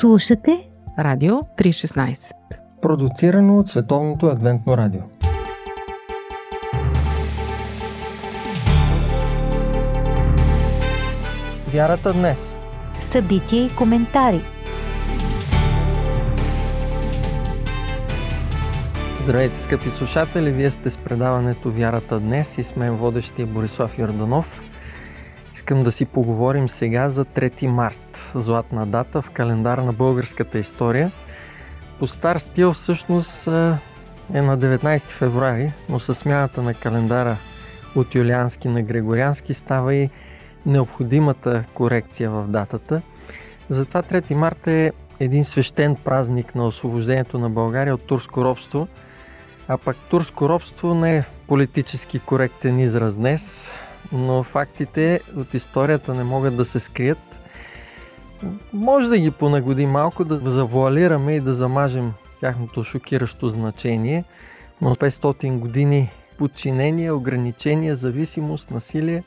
Слушате Радио 316 Продуцирано от Световното адвентно радио. Вярата днес. Събития и коментари. Здравейте, скъпи слушатели! Вие сте с предаването Вярата днес и с мен водещия Борислав Йорданов. Искам да си поговорим сега за 3 март, златна дата в календара на българската история. По стар стил всъщност е на 19 февруари, но със смяната на календара от юлиански на григориански става и необходимата корекция в датата. Затова 3 марта е един свещен празник на освобождението на България от турско робство – а пък турско робство не е политически коректен израз днес, но фактите от историята не могат да се скрият. Може да ги понагоди малко, да завуалираме и да замажем тяхното шокиращо значение, но 500 години подчинение, ограничение, зависимост, насилие,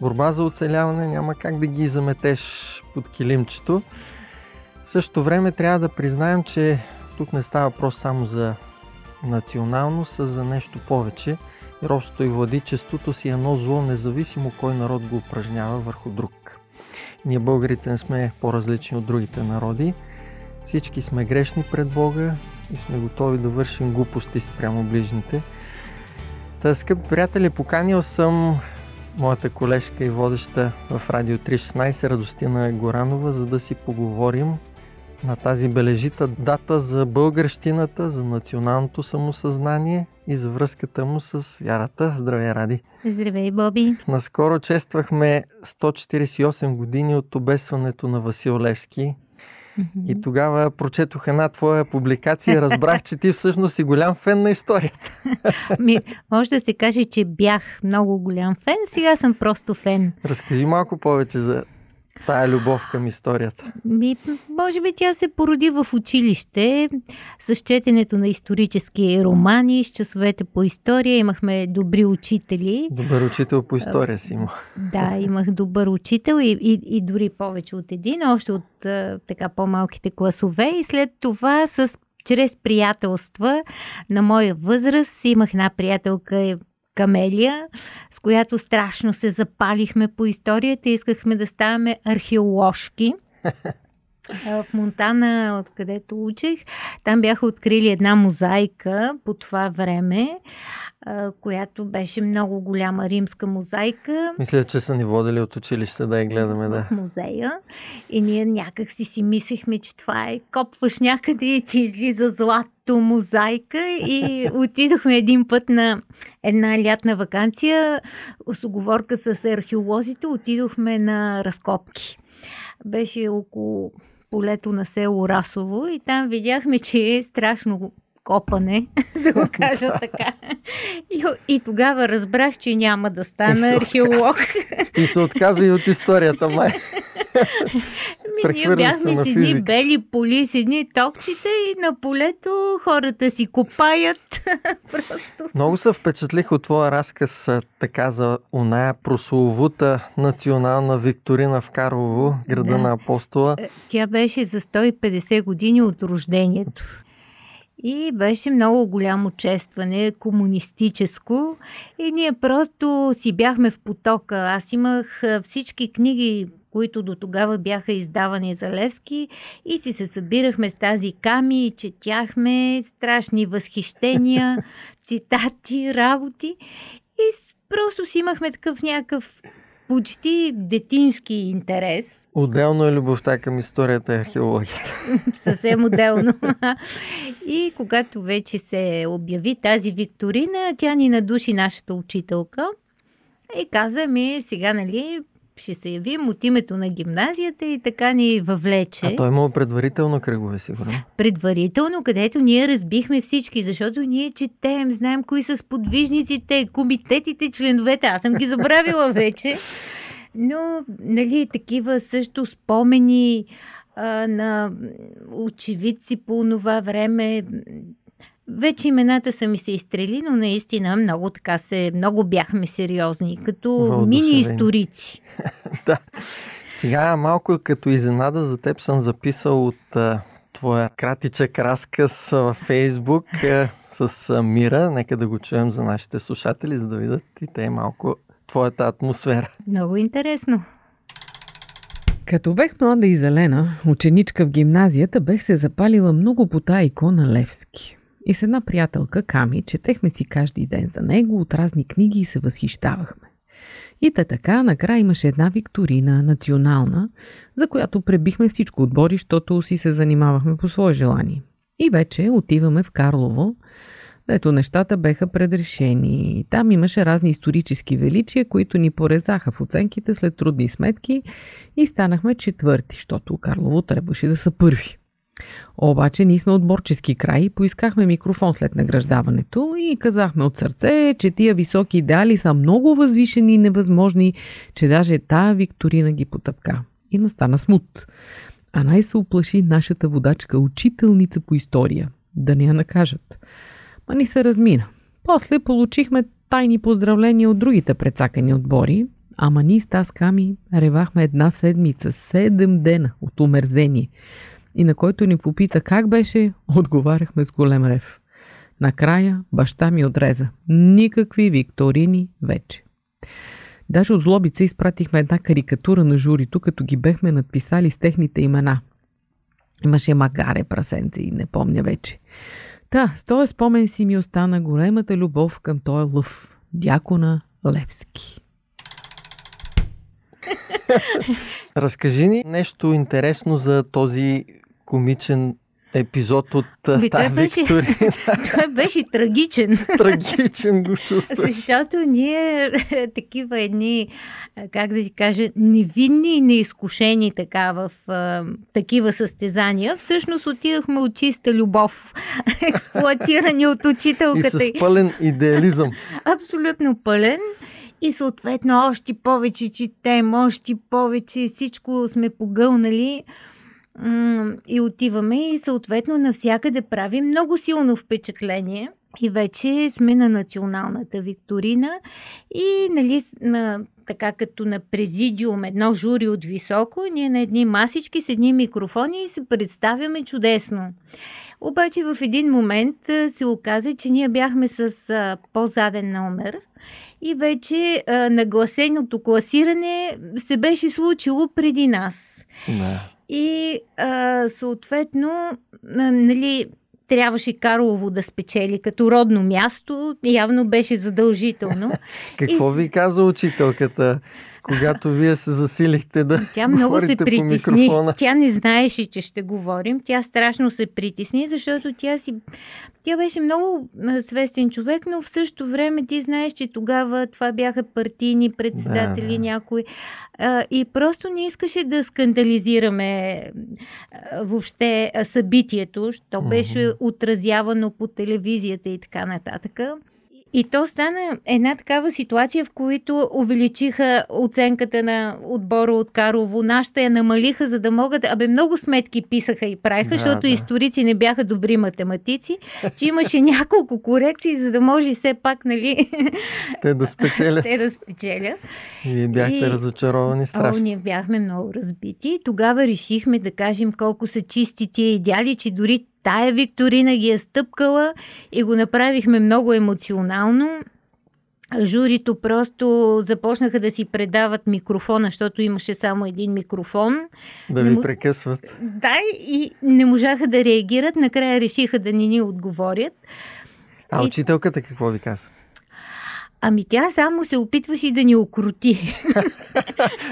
борба за оцеляване няма как да ги заметеш под килимчето. В същото време трябва да признаем, че тук не става въпрос само за национално са за нещо повече. Робството и владичеството си е едно зло, независимо кой народ го упражнява върху друг. Ние българите не сме по-различни от другите народи. Всички сме грешни пред Бога и сме готови да вършим глупости спрямо ближните. Та, скъпи приятели, поканил съм моята колежка и водеща в Радио 316 Радостина Горанова, за да си поговорим на тази бележита дата за българщината, за националното самосъзнание и за връзката му с вярата. Здравей, Ради! Здравей, Боби! Наскоро чествахме 148 години от обесването на Васил Левски. Mm-hmm. И тогава прочетох една твоя публикация и разбрах, че ти всъщност си голям фен на историята. Ми, може да се каже, че бях много голям фен, сега съм просто фен. Разкажи малко повече за тая любов към историята? Ми, може би тя се породи в училище с четенето на исторически романи, с часовете по история. Имахме добри учители. Добър учител по история си има. Да, имах добър учител и, и, и дори повече от един, още от така по-малките класове. И след това с чрез приятелства на моя възраст имах една приятелка Камелия, с която страшно се запалихме по историята. Искахме да ставаме археоложки. В Монтана, откъдето учих, там бяха открили една мозайка по това време, която беше много голяма римска мозайка. Мисля, че са ни водили от училище да я гледаме, да. В музея. И ние някак си си мислехме, че това е копваш някъде и ти излиза злато мозайка. И отидохме един път на една лятна вакансия с оговорка с археолозите. Отидохме на разкопки. Беше около полето на село Расово и там видяхме, че е страшно копане, да го кажа така. И, и тогава разбрах, че няма да стана археолог. И се отказа и от историята, май. Ние бяхме с едни бели поли, с едни токчета и на полето хората си копаят. Просто. Много се впечатлих от твоя разказ така за оная прословута национална викторина в Карлово, града да. на апостола. Е, тя беше за 150 години от рождението. И беше много голямо честване, комунистическо. И ние просто си бяхме в потока. Аз имах всички книги, които до тогава бяха издавани за Левски и си се събирахме с тази ками и четяхме страшни възхищения, цитати, работи. И просто си имахме такъв някакъв почти детински интерес. Отделно е любовта към историята и археологията. Съвсем отделно. И когато вече се обяви тази викторина, тя ни надуши нашата учителка и каза ми, сега, нали, ще се явим от името на гимназията и така ни въвлече. А той имало предварително кръгове, сигурно? Предварително, където ние разбихме всички, защото ние четем, знаем кои са сподвижниците, комитетите, членовете. Аз съм ги забравила вече. Но, нали, такива също спомени а, на очевидци по това време. Вече имената са ми се изстрели, но наистина много така се, много бяхме сериозни, като мини-историци. да. Сега малко като изненада за теб съм записал от а, твоя кратичък разказ във Фейсбук а, с а, Мира. Нека да го чуем за нашите слушатели, за да видят и те малко твоята атмосфера. Много интересно. Като бех млада и зелена, ученичка в гимназията, бех се запалила много по тая икона Левски. И с една приятелка, Ками, четехме си каждый ден за него от разни книги и се възхищавахме. И та така, накрая имаше една викторина, национална, за която пребихме всичко отбори, защото си се занимавахме по свое желание. И вече отиваме в Карлово, ето нещата беха предрешени. Там имаше разни исторически величия, които ни порезаха в оценките след трудни сметки и станахме четвърти, защото Карлово трябваше да са първи. Обаче ние сме отборчески край и поискахме микрофон след награждаването и казахме от сърце, че тия високи идеали са много възвишени и невъзможни, че даже тая Викторина ги потъпка. И настана смут. А най-се оплаши нашата водачка, учителница по история. Да не я накажат. Ма ни се размина. После получихме тайни поздравления от другите предсакани отбори, ама ние с тасками ревахме една седмица, седем дена от умерзение. И на който ни попита как беше, отговаряхме с голем рев. Накрая баща ми отреза. Никакви викторини вече. Даже от злобица изпратихме една карикатура на журито, като ги бехме надписали с техните имена. Имаше магаре прасенце и не помня вече. Та, с този спомен си ми остана големата любов към този лъв. Дякона Левски. Разкажи ни нещо интересно за този комичен епизод от Би, той тази беше- Виктория. Той беше трагичен. Трагичен го чувстваш. Защото ние такива едни, как да ти кажа, невинни и неизкушени така в а, такива състезания, всъщност отидахме от чиста любов, експлуатирани от И учителката. с пълен идеализъм. абсолютно пълен. И съответно още повече четем, още повече всичко сме погълнали и отиваме и съответно навсякъде прави много силно впечатление. И вече сме на националната викторина и нали, на, така като на президиум, едно жури от високо, ние на едни масички с едни микрофони и се представяме чудесно. Обаче в един момент се оказа, че ние бяхме с а, по-заден номер и вече а, нагласеното класиране се беше случило преди нас. Да. И а, съответно, а, нали, трябваше Карлово да спечели като родно място, явно беше задължително. Какво И ви каза учителката, когато вие се засилихте да Тя много се притесни. Тя не знаеше, че ще говорим. Тя страшно се притесни, защото тя си. Тя беше много свестен човек, но в същото време ти знаеш, че тогава това бяха партийни председатели, Да, някои. И просто не искаше да скандализираме въобще събитието, то беше отразявано по телевизията и така нататък. И то стана една такава ситуация, в които увеличиха оценката на отбора от Карлово. Нашата я намалиха, за да могат... Абе, много сметки писаха и правиха, Да, защото да. историци не бяха добри математици, че имаше няколко корекции, за да може все пак, нали, Те да спечелят. те да спечелят. Вие бяхте И- разочаровани О, страшно. ние бяхме много разбити. Тогава решихме да кажем колко са чисти тия идеали, че дори тая Викторина ги е стъпкала и го направихме много емоционално. Журито просто започнаха да си предават микрофона, защото имаше само един микрофон. Да ви прекъсват. Да, и не можаха да реагират. Накрая решиха да не ни отговорят. А И- учителката какво ви каза? Ами тя само се опитваше да ни окрути,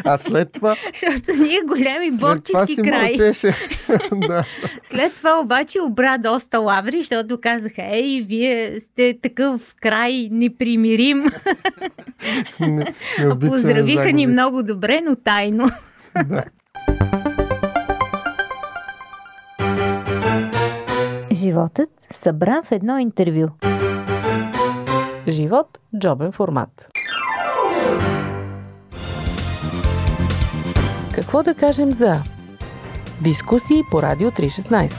А след това, защото ние големи след това борчески край. да. След това обаче обра доста лаври, защото казаха, ей, вие сте такъв край непримирим. Не, не Поздравиха ни много добре, но тайно. Да. Животът събран в едно интервю. Живот – джобен формат. Какво да кажем за дискусии по Радио 316?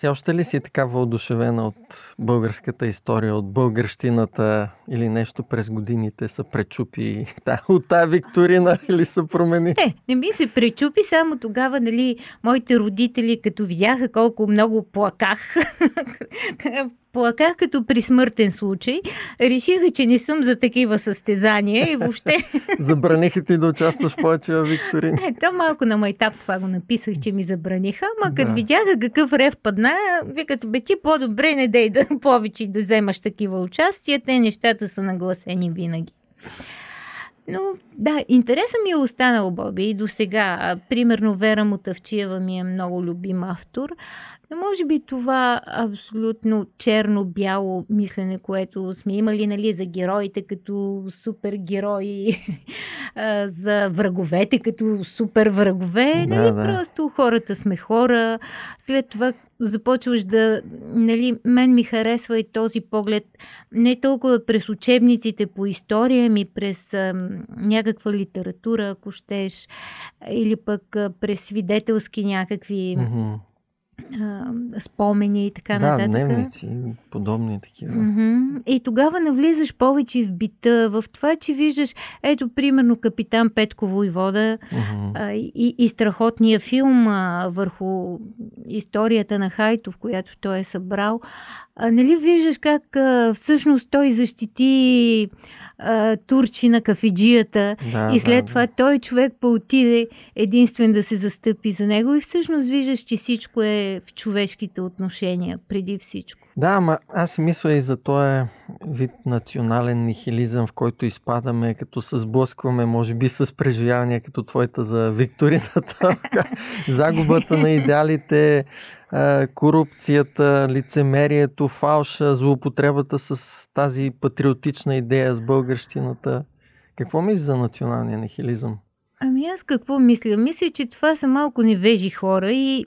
Все още ли си така въодушевена от българската история, от българщината или нещо през годините са пречупи да, от тази Викторина или се промени? Не, не ми се пречупи, само тогава, нали, моите родители, като видяха колко много плаках, плаках като при смъртен случай, решиха, че не съм за такива състезания и въобще... Забраниха ти да участваш повече в Викторин. Не, то малко на майтап това го написах, че ми забраниха, ама да. като видяха какъв рев падна, викат, бе ти по-добре не дей да повече да вземаш такива участия, те нещата са нагласени винаги. Но да, интереса ми е останал Боби и до сега. Примерно Вера Мотавчиева ми е много любим автор. Но може би това абсолютно черно-бяло мислене, което сме имали нали, за героите като супергерои, за враговете като супер врагове. Да, нали, да. Просто хората сме хора. След това започваш да... Нали, мен ми харесва и този поглед не толкова през учебниците по история, ми през а, някаква литература, ако щеш, или пък а, през свидетелски някакви... Mm-hmm спомени и така да, нататък. Да, дневници, подобни такива. Mm-hmm. И тогава навлизаш повече в бита, в това, че виждаш, ето, примерно, Капитан Петко Войвода mm-hmm. а, и, и страхотния филм а, върху историята на Хайтов, която той е събрал. А, нали виждаш как а, всъщност той защити а, турчина кафеджията да, и след да, това да. той човек поотиде единствен да се застъпи за него и всъщност виждаш, че всичко е в човешките отношения преди всичко. Да, ама аз си мисля и за този вид национален нихилизъм, в който изпадаме, като се сблъскваме, може би с преживявания като твоята за Викторината, загубата на идеалите, корупцията, лицемерието, фалша, злоупотребата с тази патриотична идея с българщината. Какво мислиш за националния нихилизъм? Ами аз какво мисля? Мисля, че това са малко невежи хора и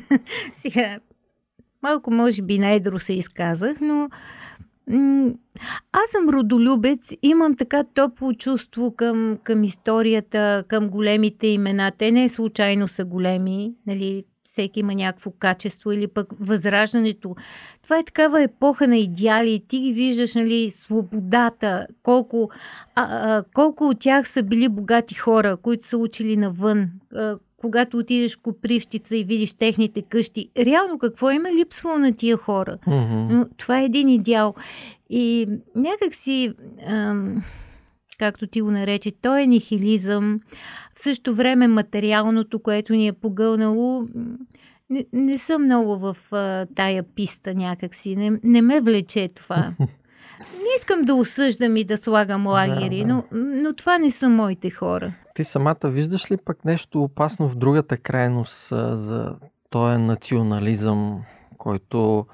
сега малко може би на-едро се изказах, но аз съм родолюбец, имам така топло чувство към, към историята, към големите имена. Те не случайно са големи, нали, всеки има някакво качество или пък възраждането. Това е такава епоха на идеали. Ти ги виждаш, нали, свободата, колко, а, а, колко от тях са били богати хора, които са учили навън, а, когато отидеш в Копривщица и видиш техните къщи, реално какво има липсвало на тия хора? Mm-hmm. Но това е един идеал. И някак си, ам, както ти го нарече, той е нихилизъм. В същото време материалното, което ни е погълнало, не, не съм много в а, тая писта някакси. Не, не ме влече това. Не искам да осъждам и да слагам лагери, да, да. Но, но това не са моите хора. Ти самата виждаш ли пък нещо опасно в другата крайност а, за този национализъм, който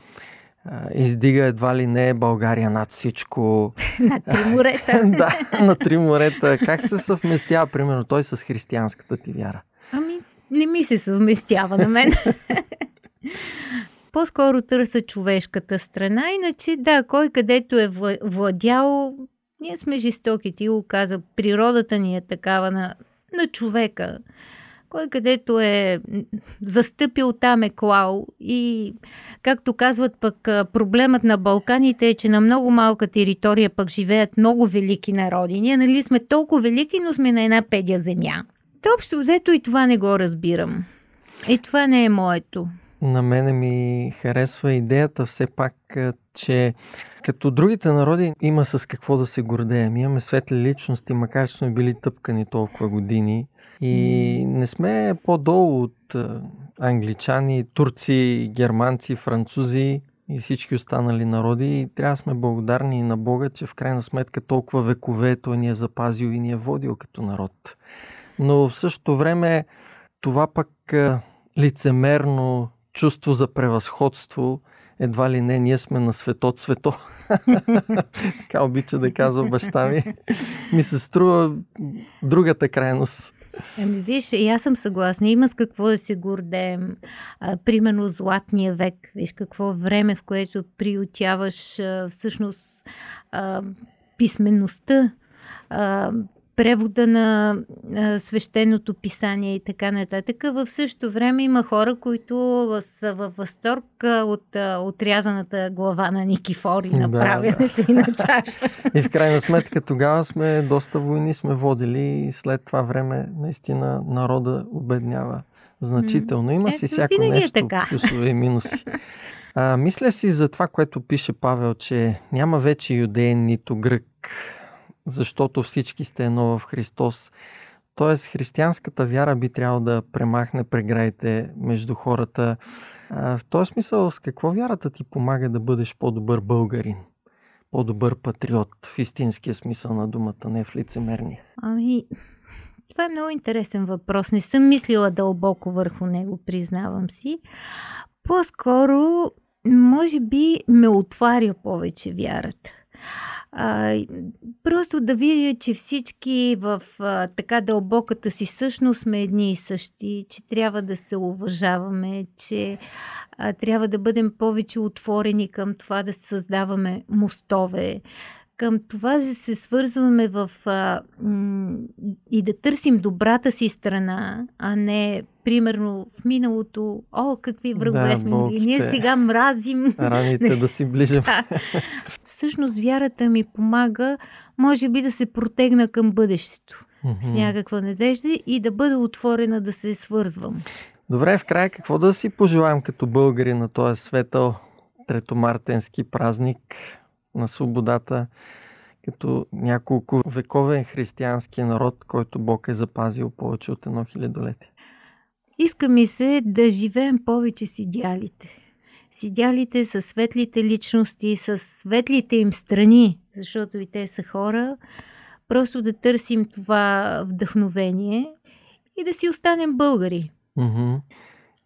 издига едва ли не България над всичко? на три морета. да, на три морета. Как се съвместява, примерно, той с християнската ти вяра? Ами, не ми се съвместява на мен. По-скоро търся човешката страна, иначе да, кой където е владял, ние сме жестоки, ти го каза, природата ни е такава на, на човека. Кой където е застъпил там е клал и както казват пък проблемът на Балканите е, че на много малка територия пък живеят много велики народи. Ние нали сме толкова велики, но сме на една педя земя. Та общо взето и това не го разбирам. И това не е моето. На мене ми харесва идеята все пак, че като другите народи има с какво да се гордеем. Имаме светли личности, макар че сме били тъпкани толкова години. И не сме по-долу от англичани, турци, германци, французи и всички останали народи. И трябва да сме благодарни на Бога, че в крайна сметка толкова векове Той ни е запазил и ни е водил като народ. Но в същото време това пък лицемерно чувство за превъзходство, едва ли не, ние сме на свето свето. така обича да казва баща ми. Ми се струва другата крайност. Ами виж, и аз съм съгласна. Има с какво да се гордеем. Примерно Златния век. Виж какво време, в което приютяваш всъщност писмеността. Превода на а, свещеното писание и така нататък. В същото време има хора, които са във възторг от а, отрязаната глава на Никифор и направянето да. и на чаша. И в крайна сметка тогава сме доста войни сме водили и след това време наистина народа обеднява значително. Има си всяко е нещо, е така. плюсове и минуси. А, мисля си за това, което пише Павел, че няма вече юдеен нито грък, защото всички сте едно в Христос. Тоест, християнската вяра би трябвало да премахне преградите между хората. В този смисъл, с какво вярата ти помага да бъдеш по-добър българин? По-добър патриот в истинския смисъл на думата, не в лицемерния? Ами, това е много интересен въпрос. Не съм мислила дълбоко върху него, признавам си. По-скоро, може би, ме отваря повече вярата. А, просто да видя, че всички в а, така дълбоката си същност сме едни и същи, че трябва да се уважаваме, че а, трябва да бъдем повече отворени към това да създаваме мостове, към това да се свързваме в а, м- и да търсим добрата си страна, а не примерно в миналото, о, какви врагове да, сме, и ние сега мразим. Раните да си ближим. да. Всъщност вярата ми помага, може би да се протегна към бъдещето mm-hmm. с някаква надежда и да бъда отворена да се свързвам. Добре, в края какво да си пожелаем като българи на този светъл третомартенски празник? На свободата, като няколко вековен християнски народ, който Бог е запазил повече от едно хилядолетие. Иска ми се да живеем повече с идеалите. С идеалите, с светлите личности, с светлите им страни, защото и те са хора. Просто да търсим това вдъхновение и да си останем българи. Mm-hmm.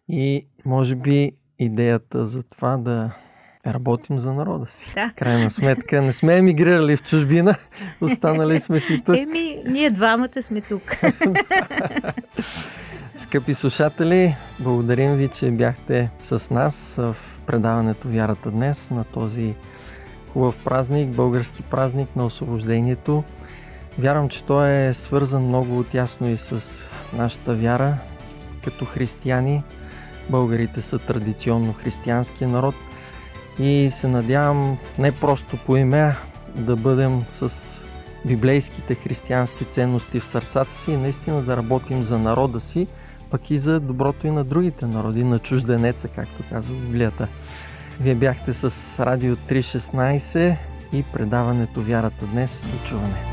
И може би идеята за това да Работим за народа си. Да. Крайна сметка не сме емигрирали в чужбина, останали сме си тук. Еми, ние двамата сме тук. Скъпи слушатели, благодарим ви, че бяхте с нас в предаването Вярата днес на този хубав празник, български празник на освобождението. Вярвам, че той е свързан много тясно и с нашата вяра. Като християни, българите са традиционно християнски народ – и се надявам не просто по име да бъдем с библейските християнски ценности в сърцата си и наистина да работим за народа си, пък и за доброто и на другите народи, на чужденеца, както казва Библията. Вие бяхте с Радио 316 и предаването Вярата днес. До чуване!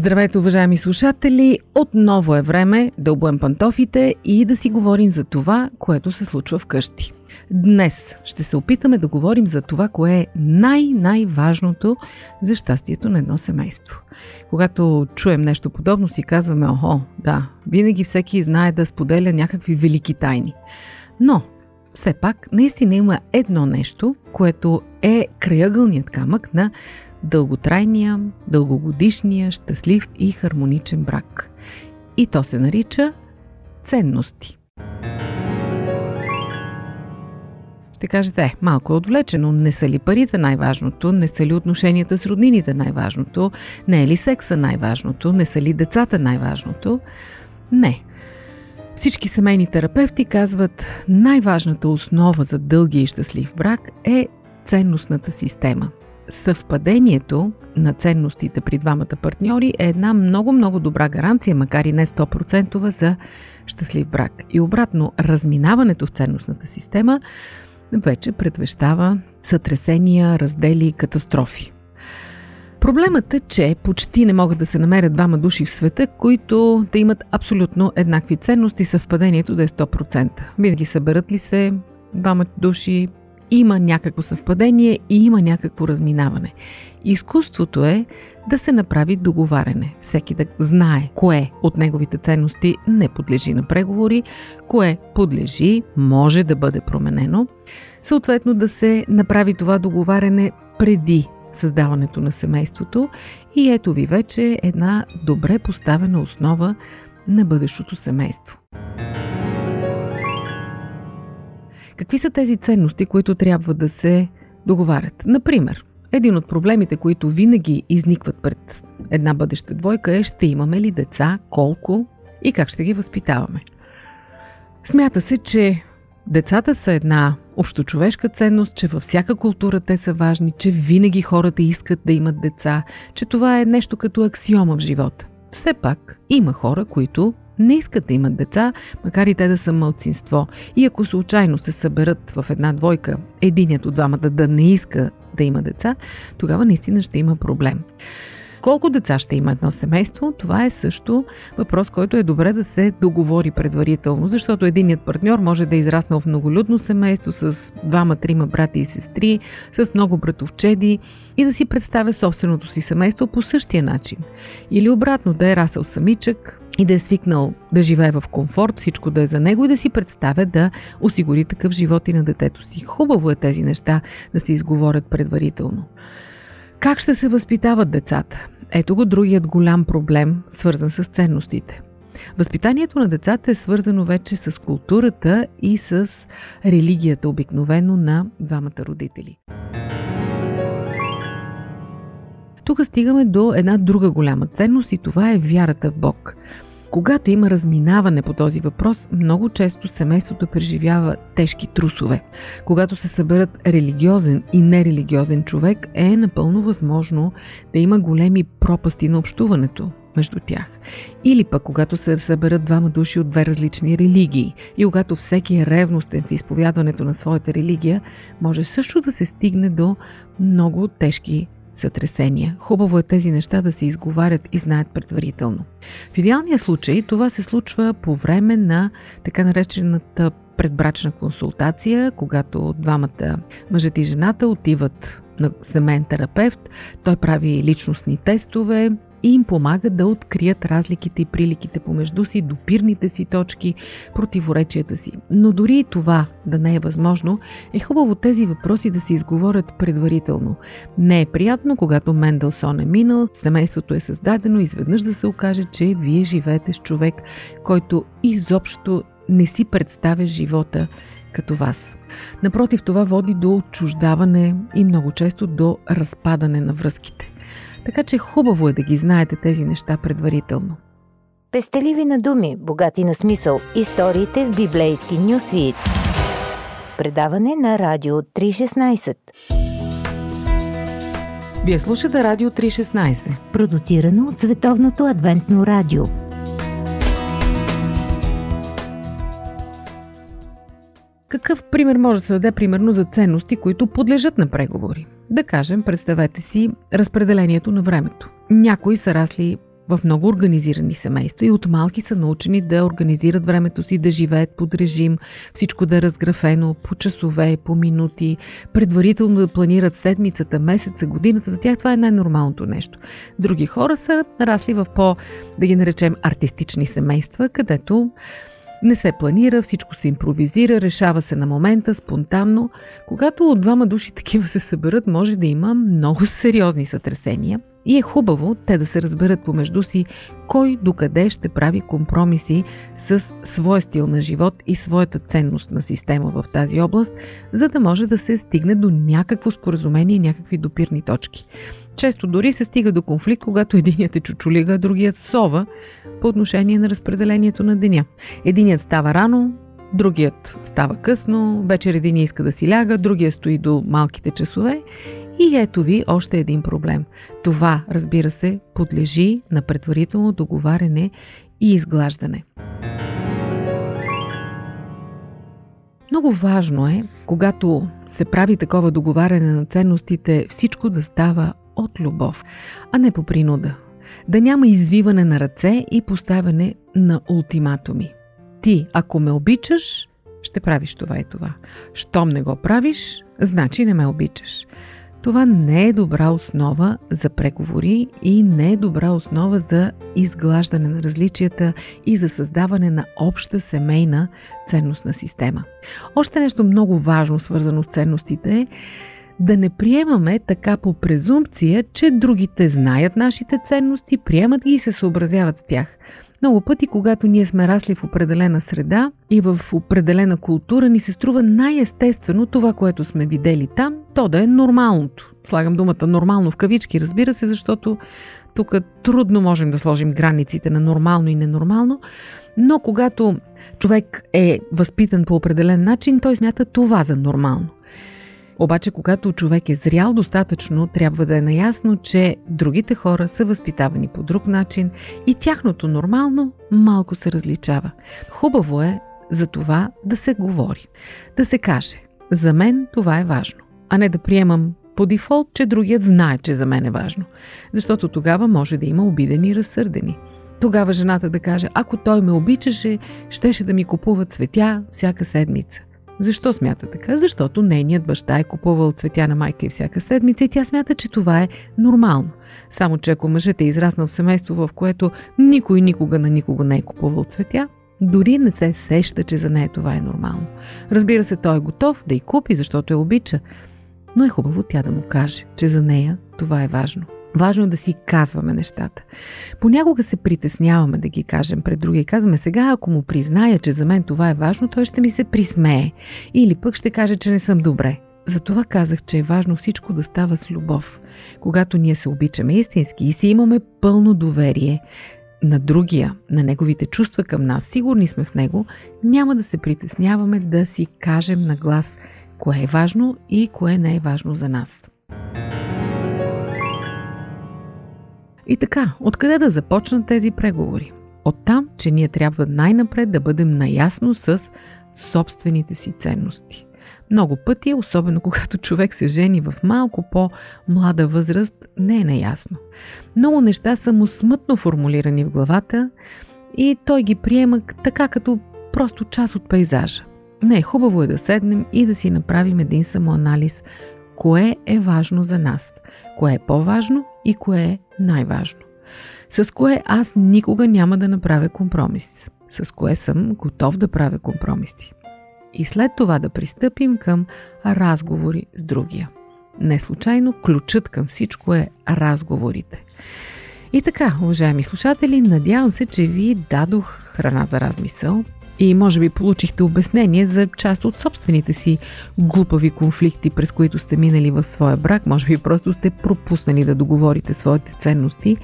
Здравейте, уважаеми слушатели! Отново е време да обуем пантофите и да си говорим за това, което се случва вкъщи. Днес ще се опитаме да говорим за това, кое е най-най-важното за щастието на едно семейство. Когато чуем нещо подобно, си казваме, охо, да, винаги всеки знае да споделя някакви велики тайни. Но, все пак, наистина има едно нещо, което е краягълният камък на дълготрайния, дългогодишния, щастлив и хармоничен брак. И то се нарича ценности. Ще кажете, е, малко е отвлечено. Не са ли парите най-важното? Не са ли отношенията с роднините най-важното? Не е ли секса най-важното? Не са ли децата най-важното? Не. Всички семейни терапевти казват, най-важната основа за дългия и щастлив брак е ценностната система – съвпадението на ценностите при двамата партньори е една много-много добра гаранция, макар и не 100% за щастлив брак. И обратно, разминаването в ценностната система вече предвещава сътресения, раздели и катастрофи. Проблемът е, че почти не могат да се намерят двама души в света, които да имат абсолютно еднакви ценности, съвпадението да е 100%. Винаги съберат ли се двама души, има някакво съвпадение и има някакво разминаване. Изкуството е да се направи договаряне. Всеки да знае кое от неговите ценности не подлежи на преговори, кое подлежи, може да бъде променено. Съответно да се направи това договаряне преди създаването на семейството и ето ви вече една добре поставена основа на бъдещото семейство. Какви са тези ценности, които трябва да се договарят? Например, един от проблемите, които винаги изникват пред една бъдеща двойка е ще имаме ли деца, колко и как ще ги възпитаваме. Смята се, че децата са една общочовешка ценност, че във всяка култура те са важни, че винаги хората искат да имат деца, че това е нещо като аксиома в живота. Все пак има хора, които не искат да имат деца, макар и те да са мълцинство. И ако случайно се съберат в една двойка, единият от двамата да не иска да има деца, тогава наистина ще има проблем. Колко деца ще има едно семейство, това е също въпрос, който е добре да се договори предварително, защото единият партньор може да е израснал в многолюдно семейство с двама-трима брати и сестри, с много братовчеди и да си представя собственото си семейство по същия начин. Или обратно, да е расъл самичък, и да е свикнал да живее в комфорт, всичко да е за него и да си представя да осигури такъв живот и на детето си. Хубаво е тези неща да се изговорят предварително. Как ще се възпитават децата? Ето го другият голям проблем, свързан с ценностите. Възпитанието на децата е свързано вече с културата и с религията, обикновено на двамата родители. Тук стигаме до една друга голяма ценност и това е вярата в Бог. Когато има разминаване по този въпрос, много често семейството преживява тежки трусове. Когато се съберат религиозен и нерелигиозен човек, е напълно възможно да има големи пропасти на общуването между тях. Или пък когато се съберат двама души от две различни религии и когато всеки е ревностен в изповядването на своята религия, може също да се стигне до много тежки сътресения. Хубаво е тези неща да се изговарят и знаят предварително. В идеалния случай това се случва по време на така наречената предбрачна консултация, когато двамата мъжът и жената отиват на семейен терапевт, той прави личностни тестове, и им помага да открият разликите и приликите помежду си, допирните си точки, противоречията си. Но дори и това да не е възможно, е хубаво тези въпроси да се изговорят предварително. Не е приятно, когато Менделсон е минал, семейството е създадено, изведнъж да се окаже, че вие живеете с човек, който изобщо не си представя живота като вас. Напротив, това води до отчуждаване и много често до разпадане на връзките. Така че хубаво е да ги знаете тези неща предварително. Пестеливи на думи, богати на смисъл. Историите в библейски нюсвит. Предаване на Радио 316. Вие слушате Радио 316. Продуцирано от Световното адвентно радио. Какъв пример може да се даде примерно за ценности, които подлежат на преговори? Да кажем, представете си разпределението на времето. Някои са расли в много организирани семейства и от малки са научени да организират времето си, да живеят под режим, всичко да е разграфено по часове, по минути, предварително да планират седмицата, месеца, годината. За тях това е най-нормалното нещо. Други хора са расли в по, да ги наречем, артистични семейства, където не се планира, всичко се импровизира, решава се на момента, спонтанно. Когато от двама души такива се съберат, може да има много сериозни сътресения. И е хубаво те да се разберат помежду си кой докъде ще прави компромиси с своя стил на живот и своята ценностна система в тази област, за да може да се стигне до някакво споразумение и някакви допирни точки. Често дори се стига до конфликт, когато единият е чучулига, а другият сова по отношение на разпределението на деня. Единият става рано, другият става късно, вечер един иска да си ляга, другия стои до малките часове И ето ви още един проблем. Това, разбира се, подлежи на предварително договаряне и изглаждане. Много важно е, когато се прави такова договаряне на ценностите, всичко да става от любов, а не по принуда. Да няма извиване на ръце и поставяне на ултиматуми. Ти, ако ме обичаш, ще правиш това и това. Щом не го правиш, значи не ме обичаш. Това не е добра основа за преговори и не е добра основа за изглаждане на различията и за създаване на обща семейна ценностна система. Още нещо много важно, свързано с ценностите е да не приемаме така по презумпция, че другите знаят нашите ценности, приемат ги и се съобразяват с тях. Много пъти, когато ние сме расли в определена среда и в определена култура, ни се струва най-естествено това, което сме видели там, то да е нормалното. Слагам думата нормално в кавички, разбира се, защото тук трудно можем да сложим границите на нормално и ненормално, но когато човек е възпитан по определен начин, той смята това за нормално. Обаче, когато човек е зрял достатъчно, трябва да е наясно, че другите хора са възпитавани по друг начин и тяхното нормално малко се различава. Хубаво е за това да се говори, да се каже. За мен това е важно, а не да приемам по дефолт, че другият знае, че за мен е важно. Защото тогава може да има обидени и разсърдени. Тогава жената да каже, ако той ме обичаше, щеше да ми купува цветя всяка седмица. Защо смята така? Защото нейният баща е купувал цветя на майка и всяка седмица и тя смята, че това е нормално. Само, че ако мъжът е израснал в семейство, в което никой никога на никого не е купувал цветя, дори не се сеща, че за нея това е нормално. Разбира се, той е готов да й купи, защото я обича, но е хубаво тя да му каже, че за нея това е важно. Важно е да си казваме нещата. Понякога се притесняваме да ги кажем пред други. Казваме сега, ако му призная, че за мен това е важно, той ще ми се присмее. Или пък ще каже, че не съм добре. Затова казах, че е важно всичко да става с любов. Когато ние се обичаме истински и си имаме пълно доверие на другия, на неговите чувства към нас, сигурни сме в него, няма да се притесняваме да си кажем на глас кое е важно и кое не е важно за нас. И така, откъде да започнат тези преговори? От там, че ние трябва най-напред да бъдем наясно с собствените си ценности. Много пъти, особено когато човек се жени в малко по-млада възраст, не е наясно. Много неща са му смътно формулирани в главата и той ги приема така като просто част от пейзажа. Не, хубаво е да седнем и да си направим един самоанализ. Кое е важно за нас? Кое е по-важно и кое е най-важно. С кое аз никога няма да направя компромис. С кое съм готов да правя компромиси. И след това да пристъпим към разговори с другия. Не случайно ключът към всичко е разговорите. И така, уважаеми слушатели, надявам се, че ви дадох храна за размисъл и може би получихте обяснение за част от собствените си глупави конфликти, през които сте минали в своя брак. Може би просто сте пропуснали да договорите своите ценности.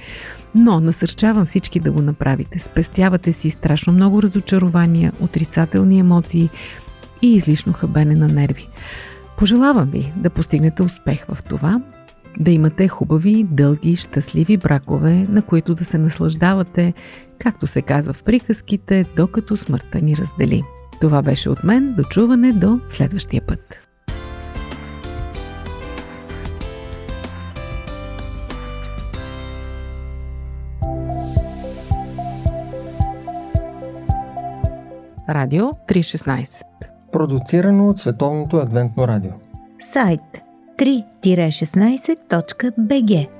Но насърчавам всички да го направите. Спестявате си страшно много разочарования, отрицателни емоции и излишно хабене на нерви. Пожелавам ви да постигнете успех в това, да имате хубави, дълги, щастливи бракове, на които да се наслаждавате както се казва в приказките, докато смъртта ни раздели. Това беше от мен. Дочуване до следващия път. Радио 316 Продуцирано от Световното адвентно радио Сайт 3-16.bg